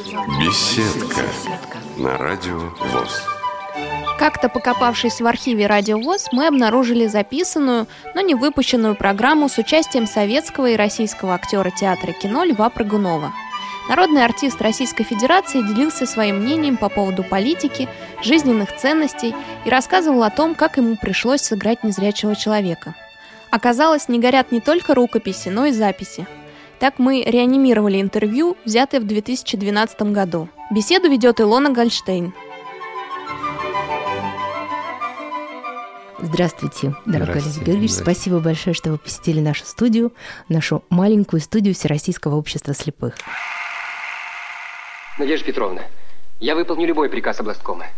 Беседка на радио ВОЗ. Как-то покопавшись в архиве Радио ВОЗ, мы обнаружили записанную, но не выпущенную программу с участием советского и российского актера театра и кино Льва Прыгунова. Народный артист Российской Федерации делился своим мнением по поводу политики, жизненных ценностей и рассказывал о том, как ему пришлось сыграть незрячего человека. Оказалось, не горят не только рукописи, но и записи. Так мы реанимировали интервью, взятое в 2012 году. Беседу ведет Илона Гольштейн. Здравствуйте, дорогой Олег Георгиевич. Спасибо большое, что вы посетили нашу студию, нашу маленькую студию Всероссийского общества слепых. Надежда Петровна, я выполню любой приказ областкома.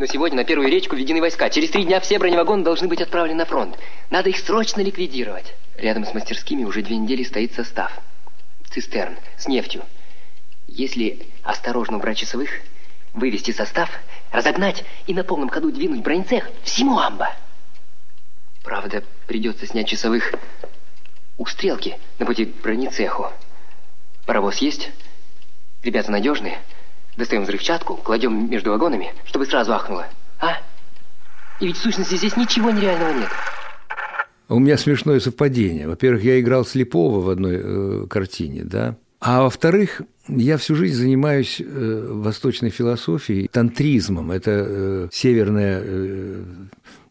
Но сегодня на первую речку введены войска. Через три дня все броневагоны должны быть отправлены на фронт. Надо их срочно ликвидировать. Рядом с мастерскими уже две недели стоит состав. Цистерн с нефтью. Если осторожно убрать часовых, вывести состав, разогнать и на полном ходу двинуть бронецех всему амба. Правда, придется снять часовых у стрелки на пути к бронецеху. Паровоз есть? Ребята надежные? Достаем взрывчатку, кладем между вагонами, чтобы сразу ахнуло. А? И ведь в сущности здесь ничего нереального нет. У меня смешное совпадение. Во-первых, я играл слепого в одной э, картине, да. А во-вторых, я всю жизнь занимаюсь э, восточной философией, тантризмом. Это э, северная э,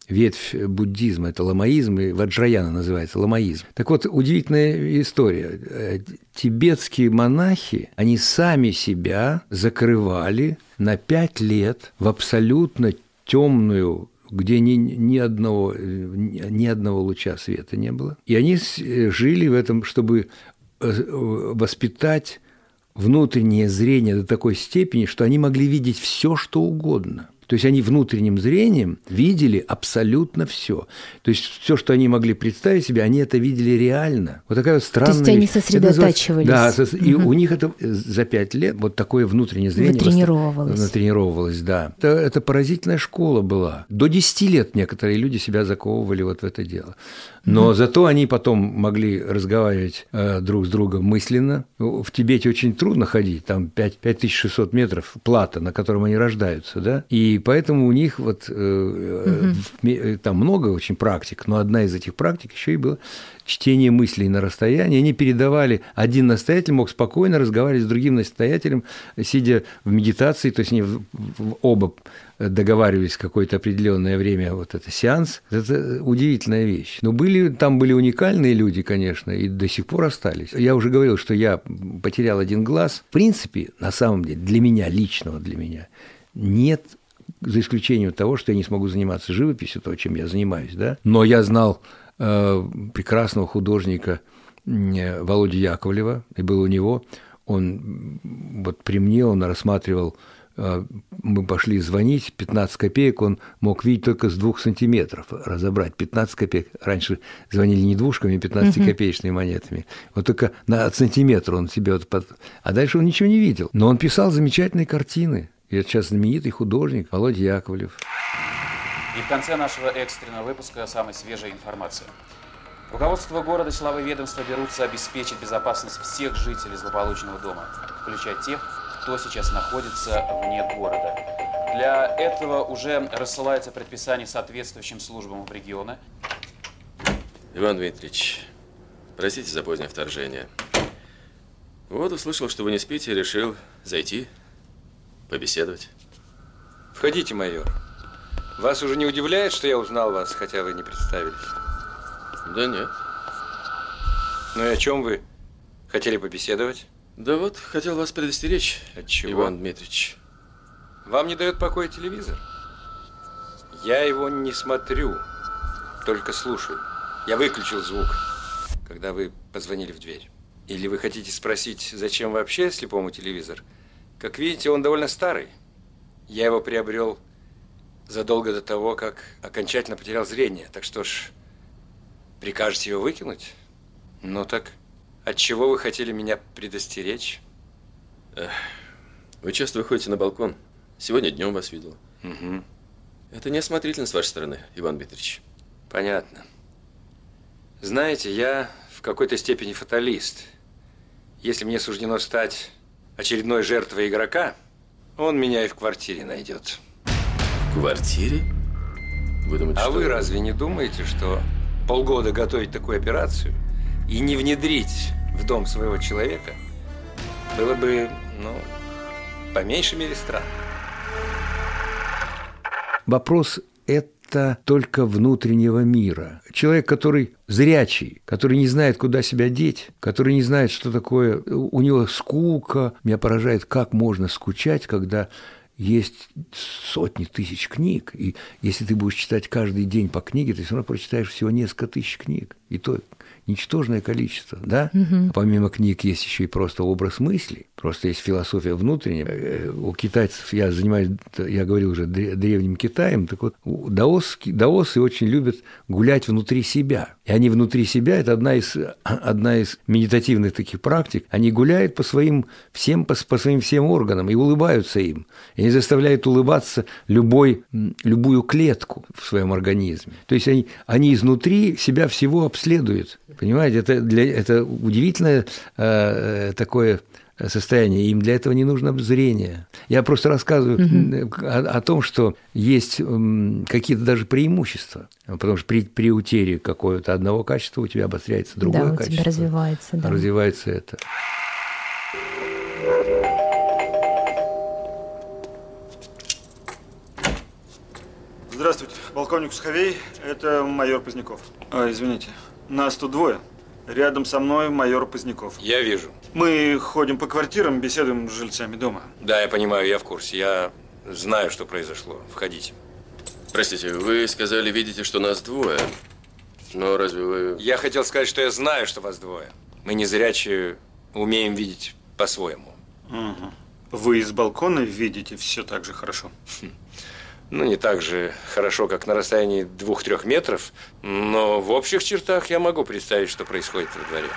ветвь буддизма, это ламаизм, и ваджраяна называется, ламаизм. Так вот, удивительная история. Э, тибетские монахи, они сами себя закрывали на пять лет в абсолютно темную где ни, ни, одного, ни одного луча света не было. И они жили в этом, чтобы э, воспитать внутреннее зрение до такой степени, что они могли видеть все, что угодно. То есть они внутренним зрением видели абсолютно все. То есть все, что они могли представить себе, они это видели реально. Вот такая вот странная То есть они сосредотачивались. Да, и угу. у них это за пять лет вот такое внутреннее зрение натренировалось. натренировалось, да. Это, это поразительная школа была. До 10 лет некоторые люди себя заковывали вот в это дело. Но mm зато они потом могли разговаривать э, друг с другом мысленно. В Тибете очень трудно ходить, там 5, 5600 метров плата, на котором они рождаются, да, и поэтому у них вот э, mm там много очень практик, но одна из этих практик еще и была чтение мыслей на расстоянии. Они передавали, один настоятель мог спокойно разговаривать с другим настоятелем, сидя в медитации, то есть они оба договаривались какое-то определенное время, вот это сеанс, это удивительная вещь. Но были, там были уникальные люди, конечно, и до сих пор остались. Я уже говорил, что я потерял один глаз. В принципе, на самом деле, для меня, личного для меня, нет за исключением того, что я не смогу заниматься живописью, то, чем я занимаюсь, да, но я знал э, прекрасного художника э, Володю Яковлева, и был у него, он вот при мне, он рассматривал а, мы пошли звонить, 15 копеек он мог видеть только с двух сантиметров, разобрать 15 копеек. Раньше звонили не двушками, 15-копеечными монетами. Вот только на сантиметр он себе вот под... А дальше он ничего не видел. Но он писал замечательные картины. И это сейчас знаменитый художник Володя Яковлев. И в конце нашего экстренного выпуска самая свежая информация. Руководство города силовые ведомства берутся обеспечить безопасность всех жителей злополучного дома, включая тех, кто сейчас находится вне города. Для этого уже рассылается предписание соответствующим службам в региона. Иван Дмитриевич, простите за позднее вторжение. Вот услышал, что вы не спите, решил зайти, побеседовать. Входите, майор. Вас уже не удивляет, что я узнал вас, хотя вы не представились? Да нет. Ну и о чем вы хотели побеседовать? Да вот, хотел вас предостеречь, От чего? Иван Дмитриевич. Вам не дает покоя телевизор? Я его не смотрю, только слушаю. Я выключил звук, когда вы позвонили в дверь. Или вы хотите спросить, зачем вообще слепому телевизор? Как видите, он довольно старый. Я его приобрел задолго до того, как окончательно потерял зрение. Так что ж, прикажете его выкинуть? Ну так... От чего вы хотели меня предостеречь? Вы часто выходите на балкон. Сегодня днем вас видел. Угу. Это неосмотрительно с вашей стороны, Иван Дмитриевич. Понятно. Знаете, я в какой-то степени фаталист. Если мне суждено стать очередной жертвой игрока, он меня и в квартире найдет. В квартире? Вы думаете, а что... вы разве не думаете, что полгода готовить такую операцию и не внедрить в дом своего человека было бы, ну, по меньшей мере странно? Вопрос это только внутреннего мира. Человек, который зрячий, который не знает, куда себя деть, который не знает, что такое, у него скука. Меня поражает, как можно скучать, когда есть сотни тысяч книг, и если ты будешь читать каждый день по книге, ты все равно прочитаешь всего несколько тысяч книг. И то ничтожное количество, да? Угу. Помимо книг есть еще и просто образ мыслей, просто есть философия внутренняя. Э, у китайцев, я занимаюсь, я говорил уже, древним Китаем, так вот, даос, даосы очень любят гулять внутри себя. И они внутри себя, это одна из, одна из медитативных таких практик, они гуляют по своим всем, по, по своим всем органам и улыбаются им. И они заставляют улыбаться любой, любую клетку в своем организме. То есть они, они изнутри себя всего обследуют Понимаете, это, для, это удивительное э, такое состояние. Им для этого не нужно зрение. Я просто рассказываю угу. о, о том, что есть какие-то даже преимущества. Потому что при, при утере какого-то одного качества у тебя обостряется другое да, качество. у тебя развивается. Да. Развивается это. Здравствуйте, полковник Суховей, это майор Поздняков. А, извините, нас тут двое. Рядом со мной майор Поздняков. Я вижу. Мы ходим по квартирам, беседуем с жильцами дома. Да, я понимаю, я в курсе. Я знаю, что произошло. Входите. Простите, вы сказали, видите, что нас двое. Но разве вы... Я хотел сказать, что я знаю, что вас двое. Мы не зрячие умеем видеть по-своему. Угу. Вы из балкона видите все так же хорошо? Хм. Ну, не так же хорошо, как на расстоянии двух-трех метров, но в общих чертах я могу представить, что происходит во дворе.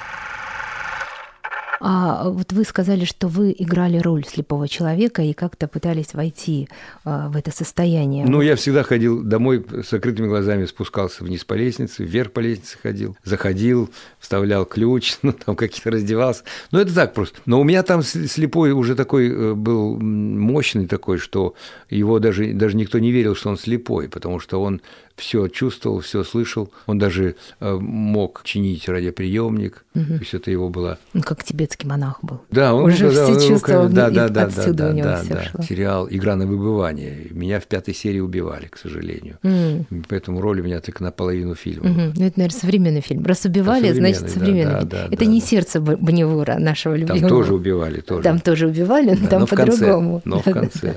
А вот вы сказали, что вы играли роль слепого человека и как-то пытались войти а, в это состояние. Ну, я всегда ходил домой с закрытыми глазами, спускался вниз по лестнице, вверх по лестнице ходил, заходил, вставлял ключ, ну, там какие-то раздевался. Ну, это так просто. Но у меня там слепой уже такой э, был мощный такой, что его даже, даже никто не верил, что он слепой, потому что он все чувствовал, все слышал. Он даже э, мог чинить радиоприемник. Угу. То есть это его было... Он как тибетский монах был. Да, он уже да, все он, чувствовал. Да, да, да, отсюда да, у него да, все да. шло. Сериал «Игра на выбывание». Меня в пятой серии убивали, к сожалению. Mm. Поэтому роль у меня только наполовину фильма. Угу. Ну, это, наверное, современный фильм. Раз убивали, значит, современный да, фильм. Да, да, это да, не да. сердце Бонневура, нашего любимого. Там тоже убивали. Тоже. Там тоже убивали, но да, там по-другому. Но в конце.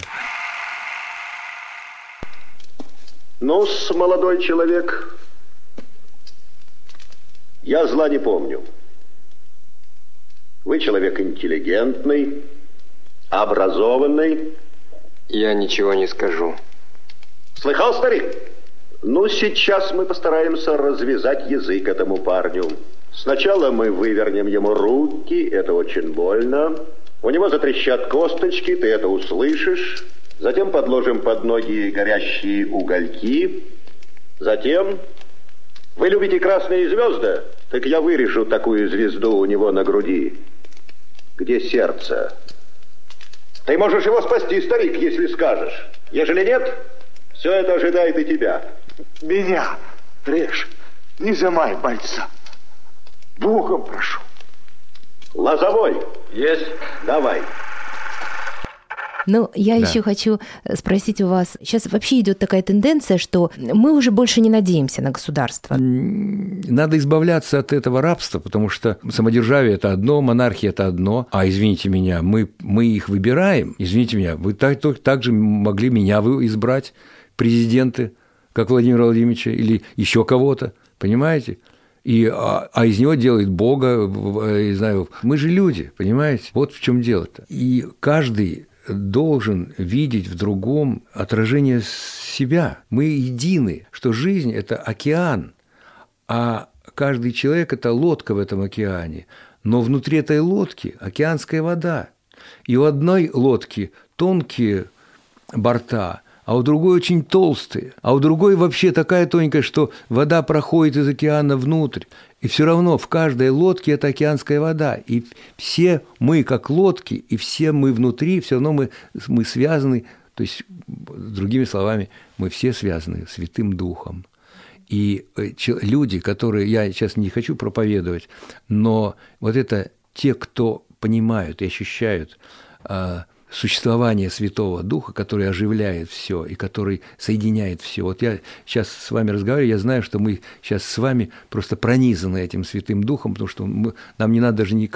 ну молодой человек, я зла не помню. Вы человек интеллигентный, образованный. Я ничего не скажу. Слыхал, старик? Ну, сейчас мы постараемся развязать язык этому парню. Сначала мы вывернем ему руки, это очень больно. У него затрещат косточки, ты это услышишь. Затем подложим под ноги горящие угольки. Затем... Вы любите красные звезды? Так я вырежу такую звезду у него на груди. Где сердце? Ты можешь его спасти, старик, если скажешь. Ежели нет, все это ожидает и тебя. Меня режь, не замай пальца. Богом прошу. Лозовой. Есть. Давай. Ну, я Да. еще хочу спросить у вас, сейчас вообще идет такая тенденция, что мы уже больше не надеемся на государство. Надо избавляться от этого рабства, потому что самодержавие – это одно, монархия – это одно. А, извините меня, мы, мы их выбираем. Извините меня, вы так, так- же могли меня избрать, президенты, как Владимира Владимировича или еще кого-то, понимаете? И, а, а из него делает Бога, в- не знаю. Мы же люди, понимаете? Вот в чем дело-то. И каждый должен видеть в другом отражение себя. Мы едины, что жизнь – это океан, а каждый человек – это лодка в этом океане. Но внутри этой лодки океанская вода. И у одной лодки тонкие борта, а у другой очень толстые, а у другой вообще такая тоненькая, что вода проходит из океана внутрь. И все равно в каждой лодке это океанская вода. И все мы как лодки, и все мы внутри, все равно мы, мы связаны, то есть, другими словами, мы все связаны Святым Духом. И э, люди, которые, я сейчас не хочу проповедовать, но вот это те, кто понимают и ощущают а, существование Святого Духа, который оживляет все и который соединяет все. Вот я сейчас с вами разговариваю, я знаю, что мы сейчас с вами просто пронизаны этим Святым Духом, потому что мы, нам не надо даже ни,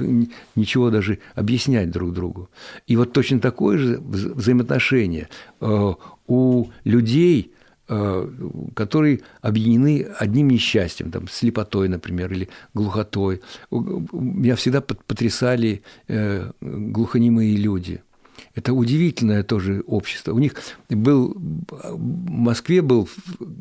ничего даже объяснять друг другу. И вот точно такое же взаимоотношение э, у людей, э, которые объединены одним несчастьем, там, слепотой, например, или глухотой. Меня всегда потрясали э, глухонемые люди – это удивительное тоже общество. У них был, в Москве был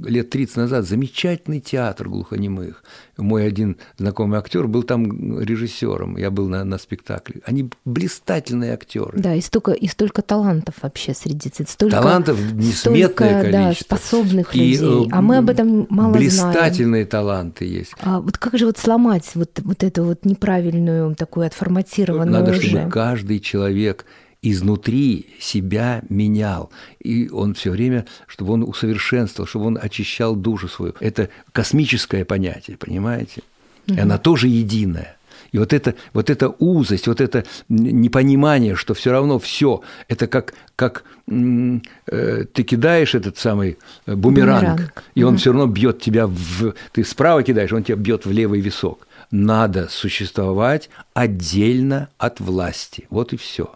лет 30 назад замечательный театр глухонемых. Мой один знакомый актер был там режиссером. Я был на, на спектакле. Они блистательные актеры. Да, и столько, и столько талантов вообще среди столько, Талантов несметное столько, количество. Да, способных и, людей. А мы об этом мало блистательные знаем. таланты есть. А вот как же вот сломать вот, вот эту вот неправильную такую отформатированную Надо, уже? чтобы каждый человек изнутри себя менял. И он все время, чтобы он усовершенствовал, чтобы он очищал душу свою. Это космическое понятие, понимаете? И она тоже единая. И вот это, вот эта узость, вот это непонимание, что все равно все, это как, как э, ты кидаешь этот самый э, бумеранг, бумеранг. и он угу. все равно бьет тебя в... Ты справа кидаешь, он тебя бьет в левый висок. Надо существовать отдельно от власти. Вот и все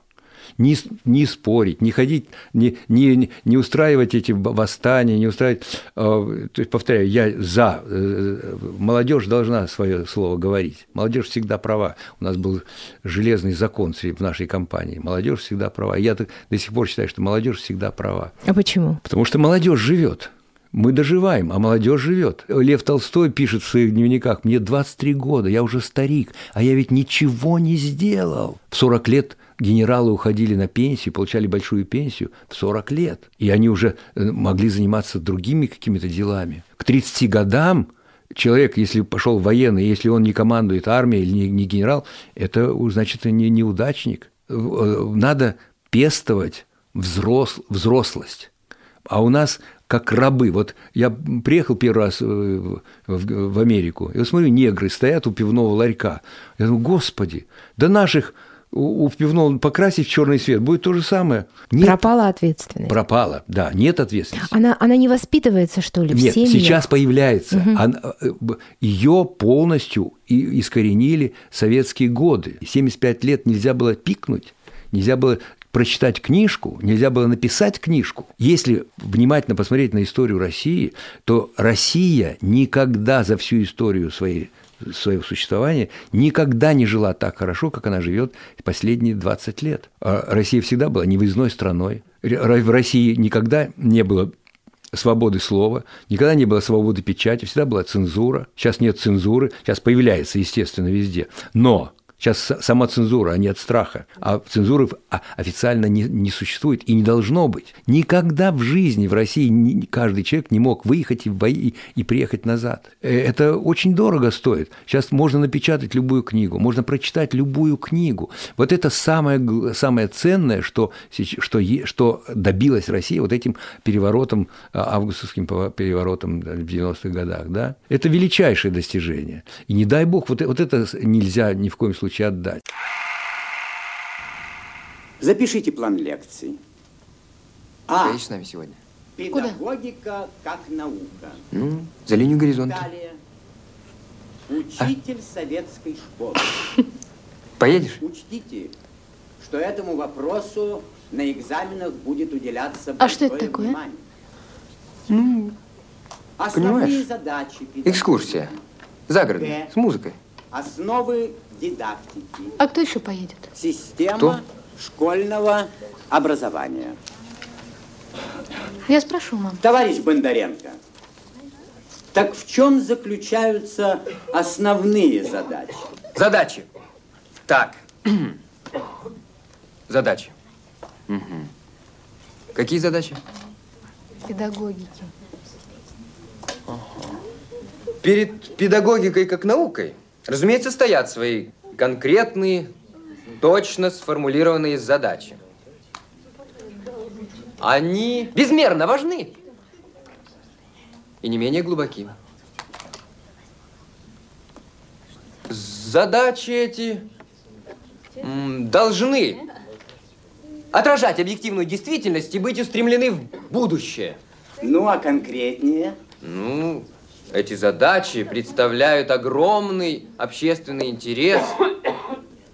не, не спорить, не ходить, не, не, не устраивать эти восстания, не устраивать... Э, то есть, повторяю, я за. Э, молодежь должна свое слово говорить. Молодежь всегда права. У нас был железный закон в нашей компании. Молодежь всегда права. Я до сих пор считаю, что молодежь всегда права. А почему? Потому что молодежь живет. Мы доживаем, а молодежь живет. Лев Толстой пишет в своих дневниках, мне 23 года, я уже старик, а я ведь ничего не сделал. В 40 лет генералы уходили на пенсию, получали большую пенсию в 40 лет. И они уже э, могли заниматься другими какими-то делами. К 30 годам человек, если пошел военный, если он не командует армией или не, не генерал, это значит не неудачник. Э, надо пестовать взрос, взрослость. А у нас как рабы. Вот я приехал первый раз э, в, в Америку, и вот смотрю, негры стоят у пивного ларька. Я думаю, господи, да наших у пивного покрасить в черный цвет, будет то же самое. Нет. Пропала ответственность. Пропала, да, нет ответственности. Она, она не воспитывается, что ли, нет, в семье? сейчас появляется. Угу. Она, э, ее полностью искоренили советские годы. 75 лет нельзя было пикнуть, нельзя было прочитать книжку, нельзя было написать книжку. Если внимательно посмотреть на историю России, то Россия никогда за всю историю своей своего существования никогда не жила так хорошо, как она живет последние 20 лет. А Россия всегда была невыездной страной. В России никогда не было свободы слова, никогда не было свободы печати, всегда была цензура. Сейчас нет цензуры, сейчас появляется, естественно, везде. Но Сейчас сама цензура, а не от страха. А цензуры официально не, не существует и не должно быть. Никогда в жизни в России не, каждый человек не мог выехать и, и, и приехать назад. Э, это очень дорого стоит. Сейчас можно напечатать любую книгу, можно прочитать любую книгу. Вот это самое, самое ценное, что, что, что добилась Россия вот этим переворотом, а, августовским переворотом в 90-х годах. Да? Это величайшее достижение. И не дай бог, вот, вот это нельзя ни в коем случае случае отдать. Запишите план лекций. А. С нами сегодня? Педагогика Куда? как наука. Ну, за линию горизонта. Далее. Учитель а? советской школы. Поедешь? Учтите, что этому вопросу на экзаменах будет уделяться а что это такое? внимание. Ну, Основные понимаешь, задачи экскурсия, загородная, с музыкой. Основы дидактики. А кто еще поедет? Система кто? школьного образования. Я спрошу, мам. Товарищ Бондаренко, так в чем заключаются основные задачи? Задачи. Так. Задачи. Угу. Какие задачи? педагогики. Перед педагогикой как наукой, разумеется, стоят свои конкретные, точно сформулированные задачи. Они безмерно важны и не менее глубоки. Задачи эти должны отражать объективную действительность и быть устремлены в будущее. Ну, а конкретнее? Ну, эти задачи представляют огромный общественный интерес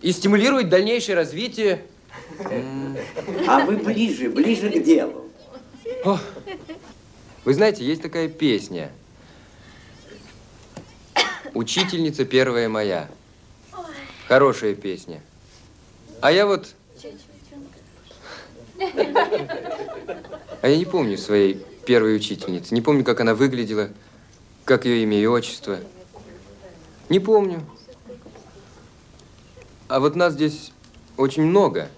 и стимулируют дальнейшее развитие. А вы ближе, ближе к делу. О, вы знаете, есть такая песня. Учительница первая моя. Хорошая песня. А я вот... А я не помню своей первой учительницы. Не помню, как она выглядела, как ее имя и отчество. Не помню. А вот нас здесь очень много.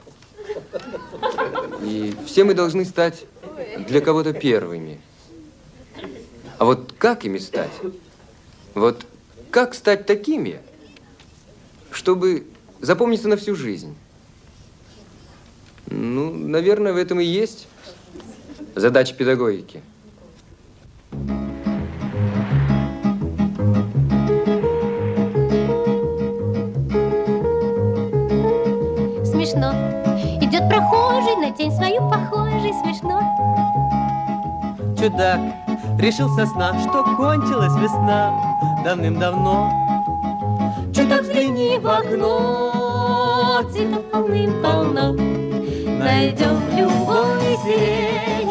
И все мы должны стать для кого-то первыми. А вот как ими стать? Вот как стать такими, чтобы запомниться на всю жизнь? Ну, наверное, в этом и есть задача педагогики. Смешно. Идет прохожий, на тень свою похожий, смешно. Чудак решил со сна, что кончилась весна давным-давно. Чудак, взгляни в окно, цветов полным-полно. Найдем любой сирени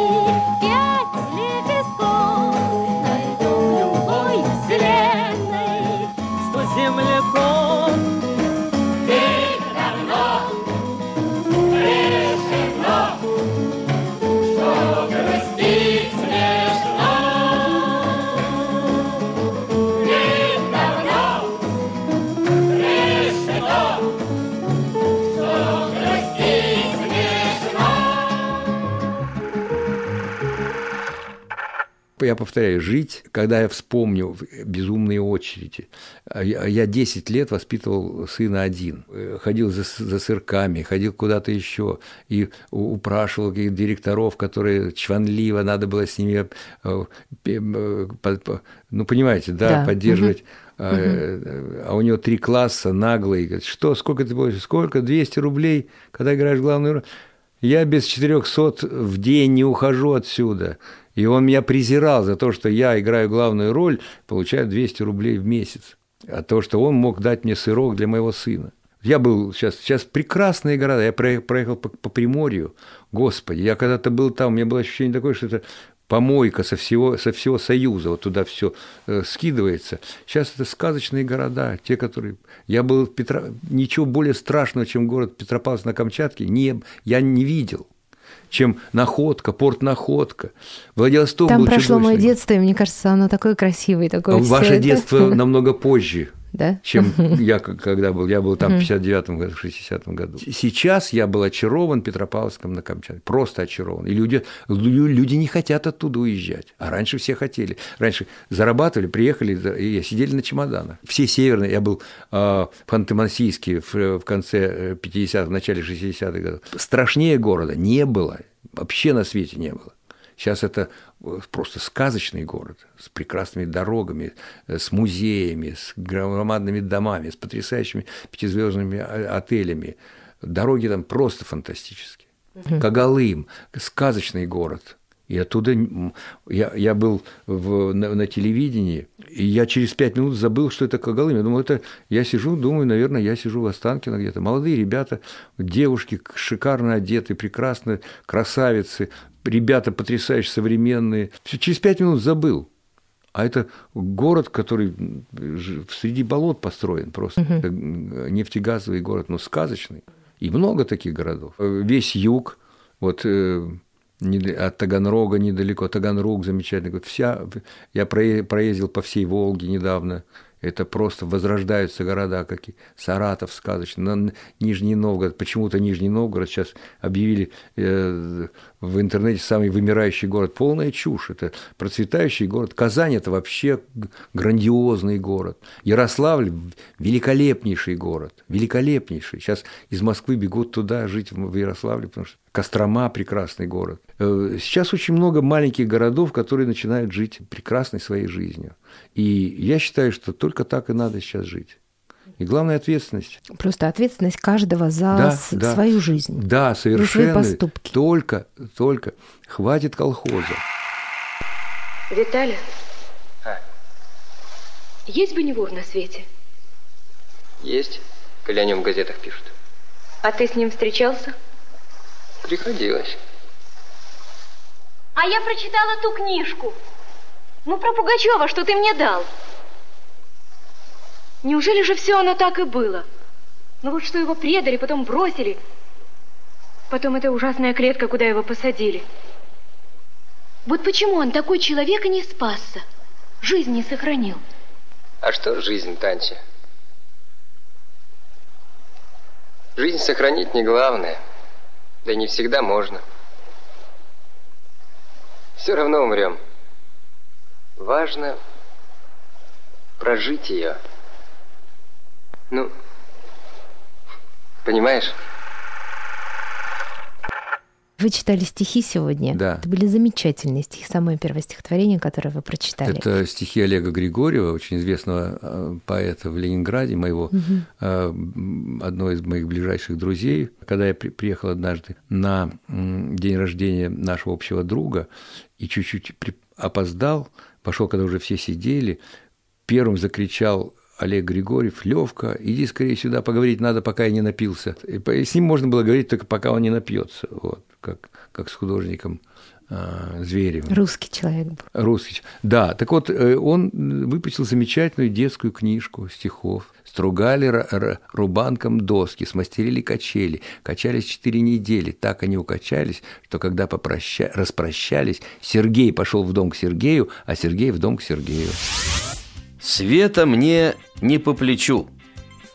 Я повторяю, жить, когда я вспомню безумные очереди. А Я я 10 лет воспитывал сына один. Э, Ходил за, за сырками, ходил куда-то еще. И упрашивал каких-то директоров, которые чванливо, надо было с ними, э, э, ну, понимаете, да, Да, поддерживать. мгм. А, а у него три класса, наглый. Говорит, что, сколько ты будешь? Сколько? 200 рублей, когда играешь главную роль? Я без 400 в день не ухожу отсюда. И он меня презирал за то, что я играю главную роль, получаю 200 рублей в месяц. А то, что он мог дать мне сырок для моего сына. Я был сейчас, сейчас прекрасные города. Я проехал, по, по Приморью. Господи, я когда-то был там, у меня было ощущение такое, что это помойка со всего, со всего Союза, вот туда все скидывается. Сейчас это сказочные города, те, которые... Я был в Петро... Ничего более страшного, чем город Петропавловск на Камчатке, не... я не видел чем Находка, порт Находка. Владивосток Там был прошло мое детство, и мне кажется, оно такое красивое, такое всё Ваше это. детство намного позже, Да? чем я когда был. Я был там в Мгм. 59 году, в 60-м году. Сейчас я был очарован Петропавловском на Камчатке. Просто очарован. И люди, лю- люди не хотят оттуда уезжать. А раньше все хотели. Раньше зарабатывали, приехали и сидели на чемоданах. Все северные. Я был э, в Ханты-Мансийске в, в конце 50-х, в начале 60-х годов. Страшнее города не было. Вообще на свете не было. Сейчас это э, просто сказочный город с прекрасными дорогами, э, с музеями, с громадными домами, с потрясающими пятизвездными о- отелями. Дороги там просто фантастические. Мгм. Когалым, сказочный город. И оттуда я, я был в, на, на телевидении, и я через пять минут забыл, что это Когалым. Я думал, это я сижу, думаю, наверное, я сижу в Останкино где-то. Молодые ребята, девушки шикарно одеты, прекрасные, красавицы, ребята потрясающе современные. Всё, через пять минут забыл. А это город, который ж- среди болот построен просто. Мгм. Это, нефтегазовый город, но сказочный. И много таких городов. Э, Весь юг, вот э, от Таганрога недалеко, Таганрог замечательный. город. Вся, я прое- проездил по всей Волге недавно. Это просто возрождаются города, какие Саратов сказочный, Нижний Новгород. Почему-то Нижний Новгород сейчас объявили э, в интернете самый вымирающий город. Полная чушь. Это процветающий город. Казань – это вообще грандиозный город. Ярославль – великолепнейший город. Великолепнейший. Сейчас из Москвы бегут туда жить в Ярославле, потому что Кострома – прекрасный город. Э, сейчас очень много маленьких городов, которые начинают жить прекрасной своей жизнью. И я считаю, что только так и надо сейчас жить. И главная ответственность. Просто ответственность каждого за Да, с- да. свою жизнь. Да, за свои совершенно. поступки. Только, только. Хватит колхоза. Виталя, А. есть Бонневур на свете? Есть, коли о нем в газетах пишут. А ты с ним встречался? Приходилось. А я прочитала ту книжку. Ну, про Пугачева, что ты мне дал. Неужели же все оно так и было? Ну вот что его предали, потом бросили. Потом эта ужасная клетка, куда его посадили. Вот почему он такой человек и не спасся? Жизнь не сохранил. А что жизнь, Танча? Жизнь сохранить не главное. Да и не всегда можно. Все равно умрем. Важно прожить ее. Ну, понимаешь? Вы читали стихи сегодня. Да. Это были замечательные стихи. Самое первое стихотворение, которое вы прочитали. Это стихи Олега Григорьева, очень известного э, поэта в Ленинграде, моего Мгм. э, одного из моих ближайших друзей. Когда я при- приехал однажды на день рождения нашего общего друга и чуть-чуть опоздал, пошел, когда уже все сидели, первым закричал Олег Григорьев, Левка, иди скорее сюда, поговорить надо, пока я не напился. И с ним можно было говорить только пока он не напьется, вот, как, как с художником э, Зверевым. Русский человек был. Русский. Да, так вот, э, он выпустил замечательную детскую книжку стихов. Стругали рубанком доски, смастерили качели, качались четыре недели. Так они укачались, что когда попроща... распрощались, Сергей пошел в дом к Сергею, а Сергей в дом к Сергею. Света мне не по плечу.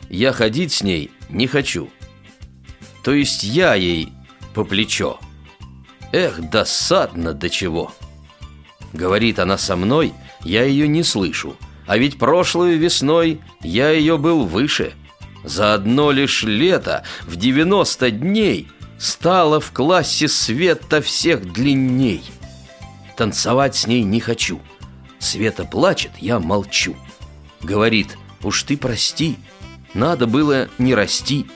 Я ходить с ней не хочу. То есть я ей по плечо. Эх, досадно до чего. Говорит она со мной, я ее не слышу. А ведь прошлой весной я ее был выше. За одно лишь лето, в 90 дней, стала в классе света всех длинней. Танцевать с ней не хочу. Света плачет, я молчу. Говорит, уж ты прости, надо было не расти.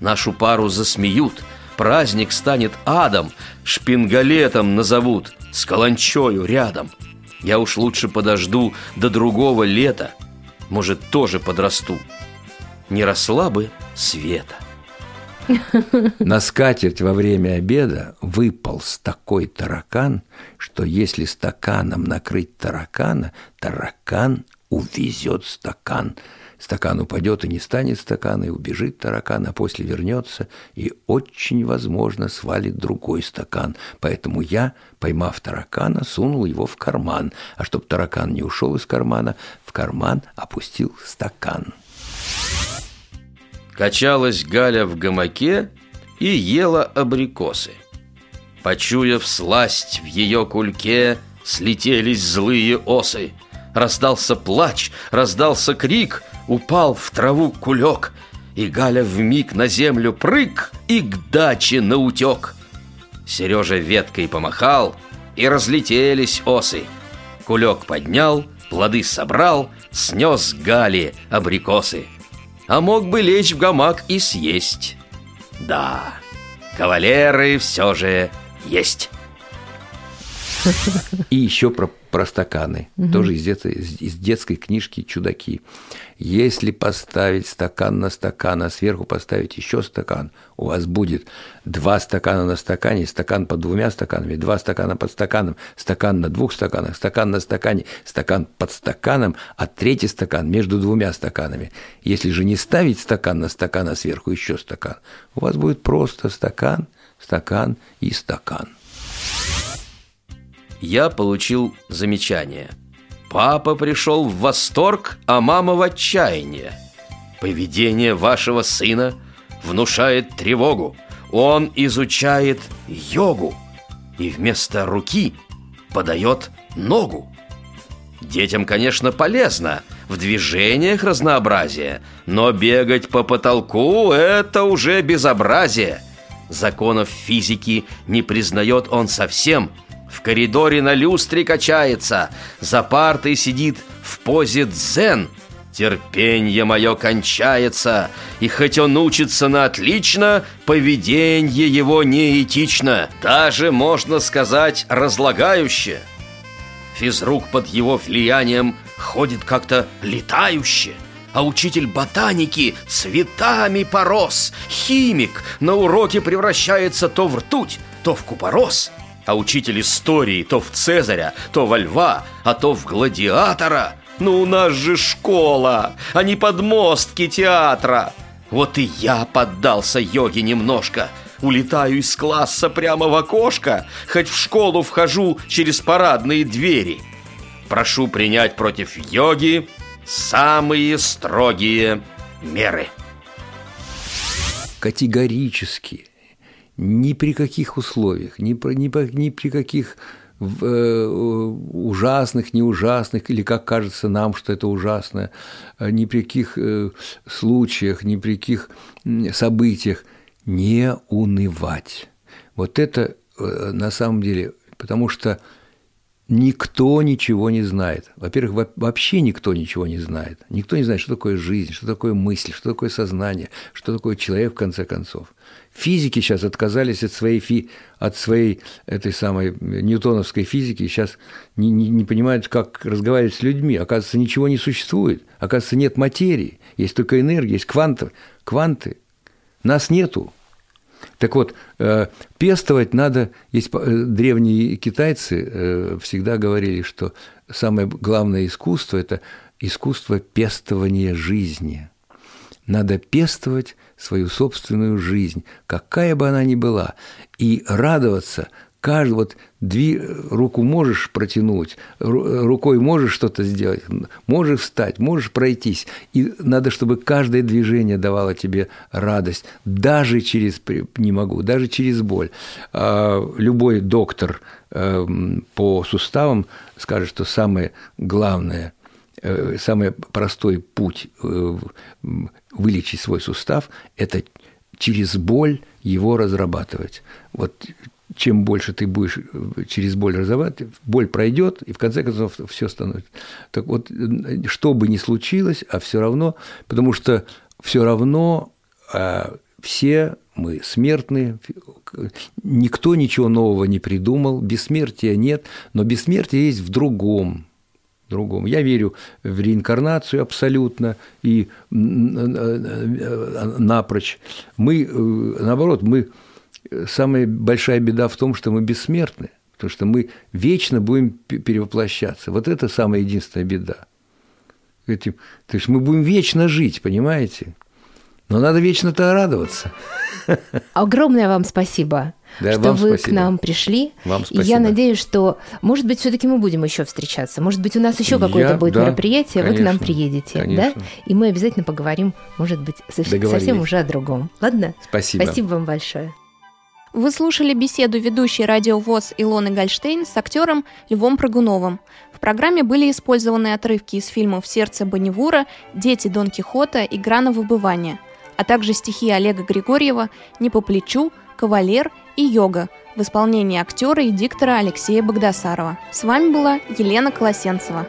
Нашу пару засмеют, праздник станет адом, шпингалетом назовут, с каланчою рядом. Я уж лучше подожду до другого лета, может, тоже подрасту. Не росла бы Света. На скатерть во время обеда выполз такой таракан, что если стаканом накрыть таракана, таракан увезет стакан. Стакан упадет и не станет стакана, и убежит таракан, а после вернется и очень возможно свалит другой стакан. Поэтому я, поймав таракана, сунул его в карман, а чтоб таракан не ушел из кармана, в карман опустил стакан. Качалась Галя в гамаке и ела абрикосы. Почуяв сласть в ее кульке, слетелись злые осы. Раздался плач, раздался крик, упал в траву кулек, и Галя вмиг на землю прыг и к даче наутек. Сережа веткой помахал, и разлетелись осы. Кулек поднял, плоды собрал, снес Гали абрикосы. А мог бы лечь в гамак и съесть. Да, кавалеры все же есть. И еще про, про стаканы. Мгм. Тоже из, дет- из детской книжки «Чудаки». Если поставить стакан на стакан, а сверху поставить еще стакан, у вас будет два стакана на стакане, стакан под двумя стаканами, два стакана под стаканом, стакан на двух стаканах, стакан на стакане, стакан под стаканом, а третий стакан между двумя стаканами. Если же не ставить стакан на стакан, а сверху еще стакан, у вас будет просто стакан, стакан и стакан. Я получил замечание. Папа пришел в восторг, а мама в отчаяние. Поведение вашего сына внушает тревогу. Он изучает йогу. и вместо руки подает ногу. Детям, конечно, полезно, в движениях разнообразие, но бегать по потолку – это уже безобразие. Законов физики не признает он совсем. В коридоре на люстре качается, за партой сидит в позе дзен. Терпенье мое кончается, и хоть он учится на отлично, поведение его неэтично, даже, можно сказать, разлагающе. Физрук под его влиянием ходит как-то летающе, а учитель ботаники цветами порос. Химик на уроке превращается то в ртуть, то в купорос. А учитель истории то в Цезаря, то во льва, а то в гладиатора. Ну у нас же школа, а не подмостки театра. Вот и я поддался йоге немножко – Улетаю из класса прямо в окошко, хоть в школу вхожу через парадные двери. Прошу принять против йоги самые строгие меры. Категорически, ни при каких условиях, ни, при, ни, ни при каких э, ужасных, не ужасных, или как кажется нам, что это ужасно, ни при каких э, случаях, ни при каких событиях – не унывать. Вот это э, на самом деле, потому что никто ничего не знает. Во-первых, вообще никто ничего не знает. Никто не знает, что такое жизнь, что такое мысль, что такое сознание, что такое человек в конце концов. Физики сейчас отказались от своей, фи, от своей этой самой ньютоновской физики, сейчас не, не, не понимают, как разговаривать с людьми. Оказывается, ничего не существует. Оказывается, нет материи, есть только энергия, есть кванты. Кванты. Нас нету. Так вот, э, пестовать надо, есть э, древние китайцы э, всегда говорили, что самое главное искусство – это искусство пестования жизни. Надо пестовать свою собственную жизнь, какая бы она ни была, и радоваться – каждый вот дви, руку можешь протянуть, рукой можешь что-то сделать, можешь встать, можешь пройтись. И надо, чтобы каждое движение давало тебе радость, даже через, не могу, даже через боль. А, любой доктор эм, по суставам скажет, что самое главное э, – самый простой путь э, вылечить свой сустав – это через боль его разрабатывать. Вот чем больше ты будешь э, через боль разрабатывать, боль пройдет, и в конце концов все становится. Так вот, что бы ни случилось, а все равно, потому что все равно а, все мы смертные, никто ничего нового не придумал, бессмертия нет, но бессмертие есть в другом, другом. Я верю в реинкарнацию абсолютно и напрочь. Мы, э, наоборот, мы самая большая беда в том, что мы бессмертны, потому что мы вечно будем перевоплощаться. Вот это самая единственная беда. Этим, то есть мы будем вечно жить, понимаете? Но надо вечно-то радоваться. Огромное вам спасибо, да, что вы спасибо. к нам пришли. Вам спасибо. И я надеюсь, что, может быть, все-таки мы будем еще встречаться. Может быть, у нас еще какое-то будет да, мероприятие, конечно, вы к нам приедете, конечно. да? И мы обязательно поговорим, может быть, совсем уже о другом. Ладно? Спасибо. Спасибо вам большое. Вы слушали беседу ведущей радио ВОЗ Илоны Гольштейн с актером Львом Прыгуновым. В программе были использованы отрывки из фильмов «Сердце Бонневура», «Дети Дон Кихота» и «Гра на выбывание», а также стихи Олега Григорьева «Не по плечу», «Кавалер» и «Йога» в исполнении актера и диктора Алексея Богдасарова. С вами была Елена Колосенцева.